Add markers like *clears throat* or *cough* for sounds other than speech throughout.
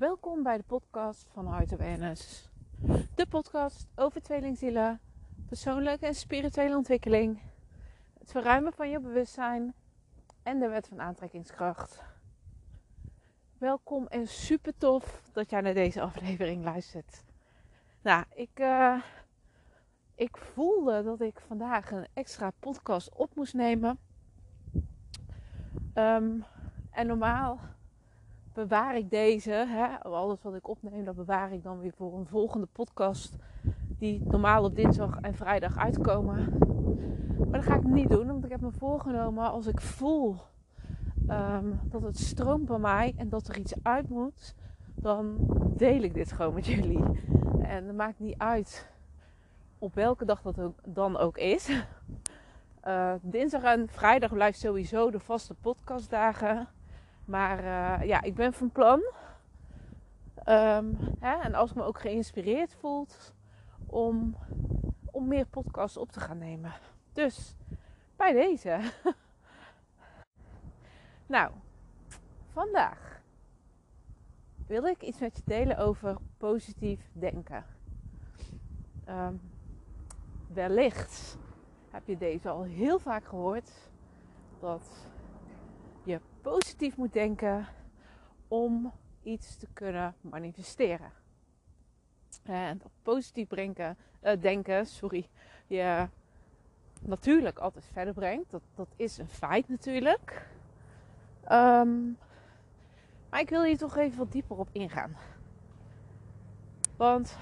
Welkom bij de podcast van Heart Awareness. De podcast over tweelingzielen, persoonlijke en spirituele ontwikkeling, het verruimen van je bewustzijn en de wet van aantrekkingskracht. Welkom en super tof dat jij naar deze aflevering luistert. Nou, ik, uh, ik voelde dat ik vandaag een extra podcast op moest nemen. Um, en normaal bewaar ik deze, hè, alles wat ik opneem, dat bewaar ik dan weer voor een volgende podcast. Die normaal op dinsdag en vrijdag uitkomen. Maar dat ga ik niet doen, want ik heb me voorgenomen als ik voel um, dat het stroomt bij mij en dat er iets uit moet, dan deel ik dit gewoon met jullie. En het maakt niet uit op welke dag dat dan ook is. Uh, dinsdag en vrijdag blijft sowieso de vaste podcastdagen. Maar uh, ja, ik ben van plan. Um, hè, en als ik me ook geïnspireerd voelt om, om meer podcasts op te gaan nemen. Dus bij deze. *laughs* nou, vandaag wil ik iets met je delen over positief denken. Um, wellicht heb je deze al heel vaak gehoord. Dat positief moet denken om iets te kunnen manifesteren. En positief denken, uh, denken sorry, je natuurlijk altijd verder brengt. Dat, dat is een feit natuurlijk. Um, maar ik wil hier toch even wat dieper op ingaan. Want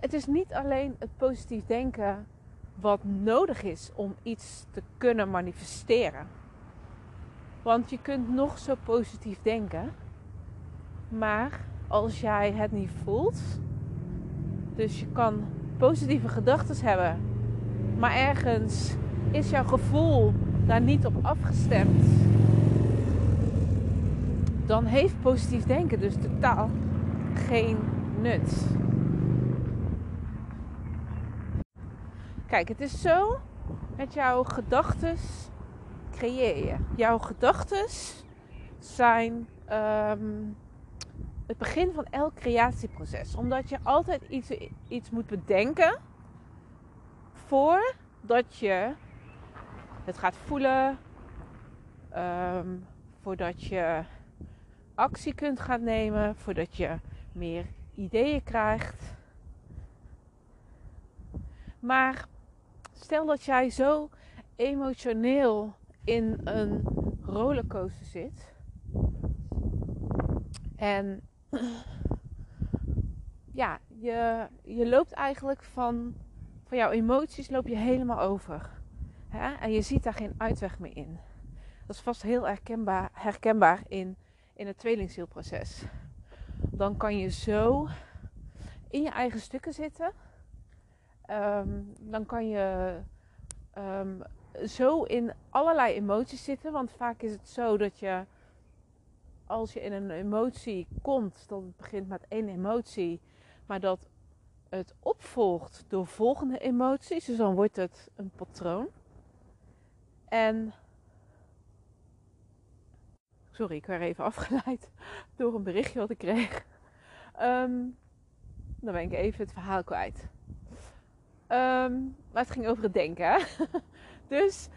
het is niet alleen het positief denken wat nodig is om iets te kunnen manifesteren. Want je kunt nog zo positief denken, maar als jij het niet voelt, dus je kan positieve gedachten hebben, maar ergens is jouw gevoel daar niet op afgestemd, dan heeft positief denken dus totaal geen nut. Kijk, het is zo met jouw gedachten je. Jouw gedachten zijn um, het begin van elk creatieproces. Omdat je altijd iets, iets moet bedenken voordat je het gaat voelen. Um, voordat je actie kunt gaan nemen. Voordat je meer ideeën krijgt. Maar stel dat jij zo emotioneel in een rollercoaster zit. En *clears throat* ja, je, je loopt eigenlijk van, van jouw emoties loop je helemaal over. Hè? En je ziet daar geen uitweg meer in. Dat is vast heel herkenbaar, herkenbaar in, in het tweelingzielproces. Dan kan je zo in je eigen stukken zitten. Um, dan kan je um, zo in allerlei emoties zitten. Want vaak is het zo dat je, als je in een emotie komt, dat het begint met één emotie, maar dat het opvolgt door volgende emoties. Dus dan wordt het een patroon. En. Sorry, ik werd even *laughs* afgeleid door een berichtje wat ik kreeg. Um, dan ben ik even het verhaal kwijt. Um, maar het ging over het denken. *laughs* Dus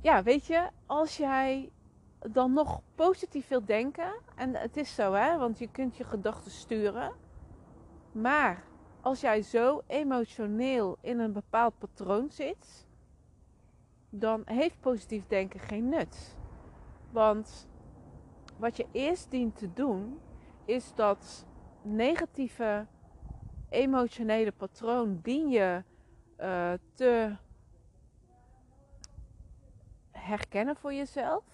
ja, weet je, als jij dan nog positief wilt denken, en het is zo hè, want je kunt je gedachten sturen, maar als jij zo emotioneel in een bepaald patroon zit, dan heeft positief denken geen nut. Want wat je eerst dient te doen, is dat negatieve emotionele patroon dien je uh, te herkennen voor jezelf,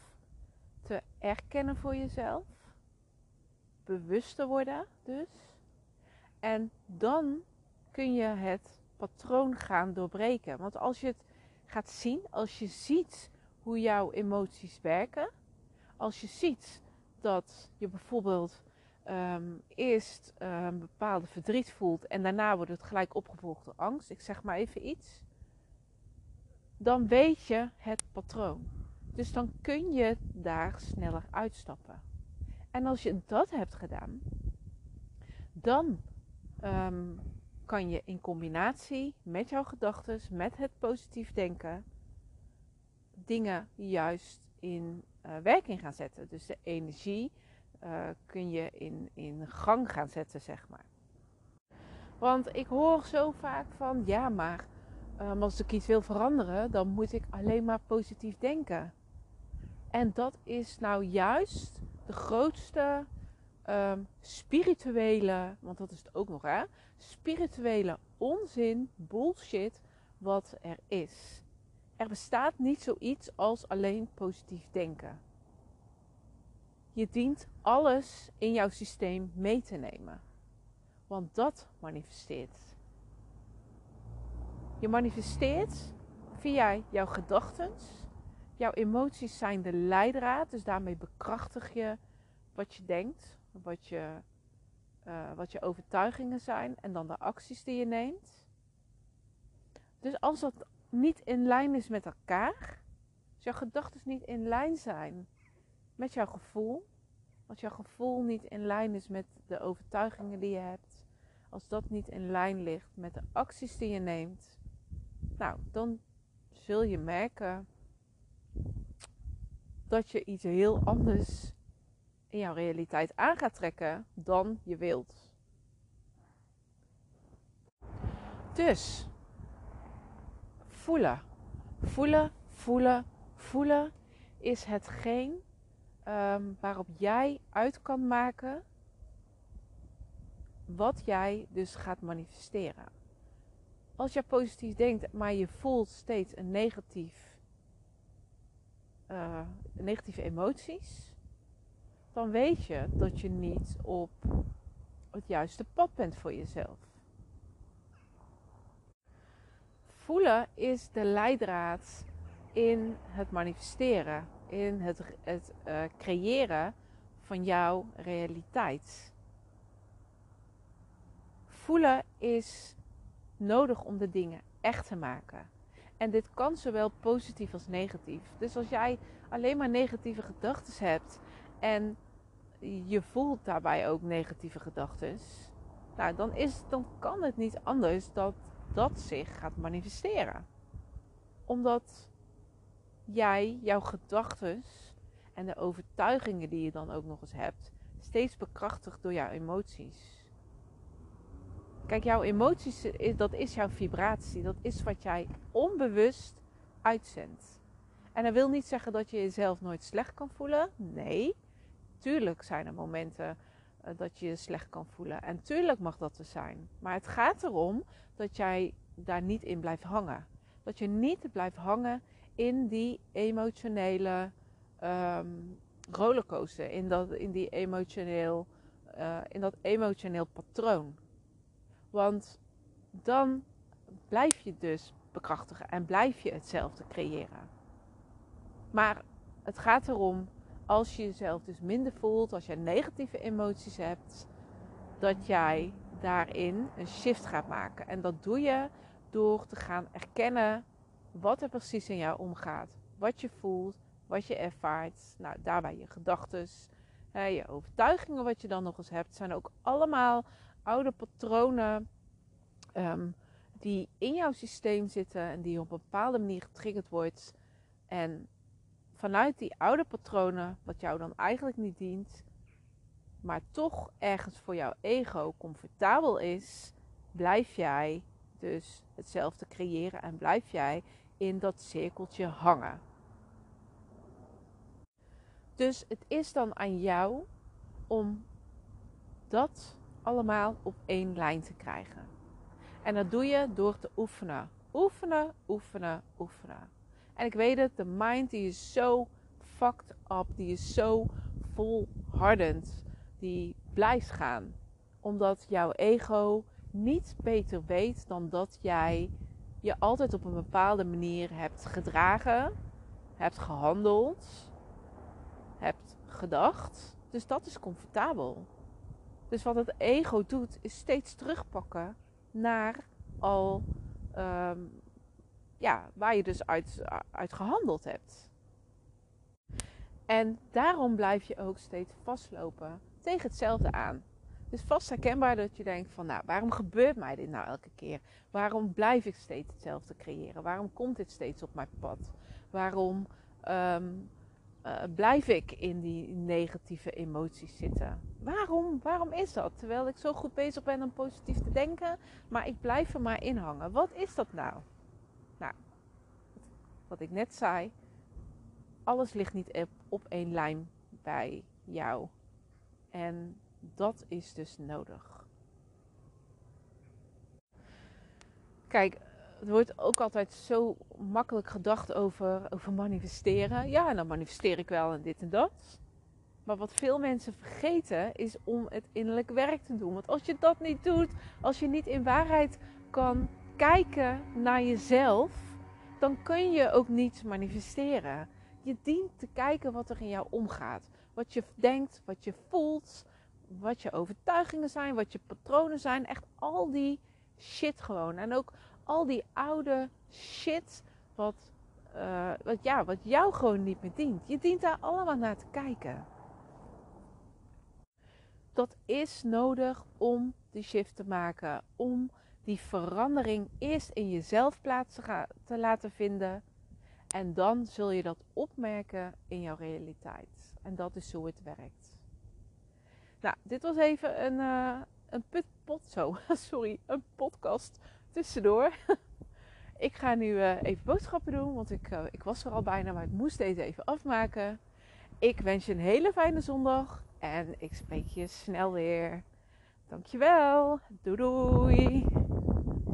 te erkennen voor jezelf, bewuster worden dus. En dan kun je het patroon gaan doorbreken. Want als je het gaat zien, als je ziet hoe jouw emoties werken, als je ziet dat je bijvoorbeeld um, eerst een ehm, bepaalde verdriet voelt en daarna wordt het gelijk opgevolgd door angst, ik zeg maar even iets dan weet je het patroon. Dus dan kun je daar sneller uitstappen. En als je dat hebt gedaan, dan ehm, kan je in combinatie met jouw gedachten, met het positief denken, dingen juist in uh, werking gaan zetten. Dus de energie uh, kun je in, in gang gaan zetten, zeg maar. Want ik hoor zo vaak van, ja, maar um, als ik iets wil veranderen, dan moet ik alleen maar positief denken. En dat is nou juist de grootste um, spirituele, want dat is het ook nog hè, spirituele onzin, bullshit wat er is. Er bestaat niet zoiets als alleen positief denken. Je dient alles in jouw systeem mee te nemen. Want dat manifesteert. Je manifesteert via jouw gedachten. Jouw emoties zijn de leidraad, dus daarmee bekrachtig je wat je denkt, wat je, uh, wat je overtuigingen zijn en dan de acties die je neemt. Dus als dat niet in lijn is met elkaar, als jouw gedachten niet in lijn zijn met jouw gevoel, als jouw gevoel niet in lijn is met de overtuigingen die je hebt, als dat niet in lijn ligt met de acties die je neemt, nou, dan zul je merken dat je iets heel anders in jouw realiteit aan gaat trekken dan je wilt. Dus voelen. Voelen, voelen, voelen is hetgeen um, waarop jij uit kan maken wat jij dus gaat manifesteren. Als je positief denkt, maar je voelt steeds een negatief, uh, negatieve emoties, dan weet je dat je niet op het juiste pad bent voor jezelf. Voelen is de leidraad in het manifesteren, in het, het uh, creëren van jouw realiteit. Voelen is nodig om de dingen echt te maken. En dit kan zowel positief als negatief. Dus als jij alleen maar negatieve gedachten hebt en je voelt daarbij ook negatieve gedachten, nou, dan, is, dan kan het niet anders dat dat zich gaat manifesteren. Omdat jij jouw gedachten en de overtuigingen die je dan ook nog eens hebt, steeds bekrachtigt door jouw emoties. Kijk, jouw emoties, dat is jouw vibratie. Dat is wat jij onbewust uitzendt. En dat wil niet zeggen dat je jezelf nooit slecht kan voelen. Nee, tuurlijk zijn er momenten uh, dat je je slecht kan voelen. En tuurlijk mag dat er zijn. Maar het gaat erom dat jij daar niet in blijft hangen. Dat je niet blijft hangen in die emotionele um, rollercoaster. In dat, in die emotioneel, uh, in dat emotioneel patroon. Want dan blijf je dus bekrachtigen en blijf je hetzelfde creëren. Maar het gaat erom, als je jezelf dus minder voelt, als je negatieve emoties hebt, dat jij daarin een shift gaat maken. En dat doe je door te gaan erkennen wat er precies in jou omgaat. Wat je voelt, wat je ervaart. Nou, daarbij je gedachten, je overtuigingen wat je dan nog eens hebt, zijn ook allemaal oude patronen ehm, die in jouw systeem zitten en die op een bepaalde manier getriggerd wordt. En vanuit die oude patronen, wat jou dan eigenlijk niet dient, maar toch ergens voor jouw ego comfortabel is, blijf jij dus hetzelfde creëren en blijf jij in dat cirkeltje hangen. Dus het is dan aan jou om dat allemaal op één lijn te krijgen. En dat doe je door te oefenen. Oefenen, oefenen, oefenen. En ik weet het, de mind die is zo fucked up, die is zo volhardend, die blijft gaan. Omdat jouw ego niet beter weet dan dat jij je altijd op een bepaalde manier hebt gedragen, hebt gehandeld, hebt gedacht. Dus dat is comfortabel. Dus wat het ego doet, is steeds terugpakken naar al um, ja, waar je dus uit, uit gehandeld hebt. En daarom blijf je ook steeds vastlopen tegen hetzelfde aan. Dus vast herkenbaar dat je denkt van, nou, waarom gebeurt mij dit nou elke keer? Waarom blijf ik steeds hetzelfde creëren? Waarom komt dit steeds op mijn pad? Waarom ehm, eh, blijf ik in die negatieve emoties zitten? Waarom? Waarom is dat? Terwijl ik zo goed bezig ben om positief te denken, maar ik blijf er maar in hangen. Wat is dat nou? Nou, wat ik net zei, alles ligt niet op, één lijn bij jou. En dat is dus nodig. Kijk, er wordt ook altijd zo makkelijk gedacht over, over manifesteren. Ja, dan manifesteer ik wel en dit en dat. Maar wat veel mensen vergeten is om het innerlijk werk te doen. Want als je dat niet doet, als je niet in waarheid kan kijken naar jezelf, dan kun je ook niet manifesteren. Je dient te kijken wat er in jou omgaat. Wat je denkt, wat je voelt, wat je overtuigingen zijn, wat je patronen zijn. Echt al die shit gewoon. En ook al die oude shit wat, uh, wat, ja, wat jou gewoon niet meer dient. Je dient daar allemaal naar te kijken. Dat is nodig om die shift te maken. Om die verandering eerst in jezelf plaats te, te laten vinden. En dan zul je dat opmerken in jouw realiteit. En dat is hoe het werkt. Nou, dit was even een, uh, een putpot, zo, *laughs* sorry, een podcast tussendoor. *laughs* ik ga nu uh, even boodschappen doen, want ik, uh, ik was er al bijna, maar ik moest deze even afmaken. Ik wens je een hele fijne zondag en ik spreek je snel weer. Dankjewel. Doei doei.